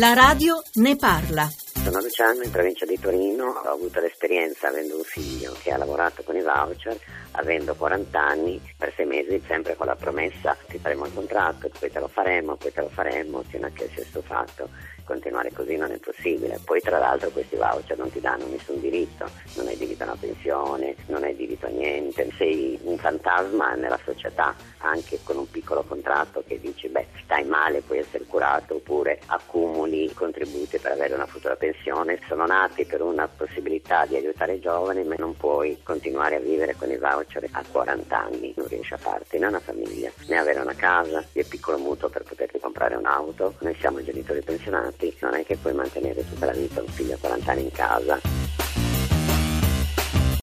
La radio ne parla. Sono Luciano in provincia di Torino, ho avuto l'esperienza avendo un figlio che ha lavorato con i voucher, avendo 40 anni, per sei mesi sempre con la promessa ti faremo il contratto, poi te lo faremo, poi te lo faremo, fino a che sia stufato. Continuare così non è possibile. Poi tra l'altro questi voucher non ti danno nessun diritto, non hai diritto a una pensione, non hai diritto a niente, sei un fantasma nella società, anche con un piccolo contratto che dici beh stai male puoi essere curato oppure accumuli contributi per avere una futura pensione. Sono nati per una possibilità di aiutare i giovani ma non puoi continuare a vivere con i voucher a 40 anni, non riesci a farti né una famiglia né avere una casa, né piccolo mutuo per poterti comprare un'auto, noi siamo genitori pensionati non è che puoi mantenere tutta la vita un figlio a 40 anni in casa.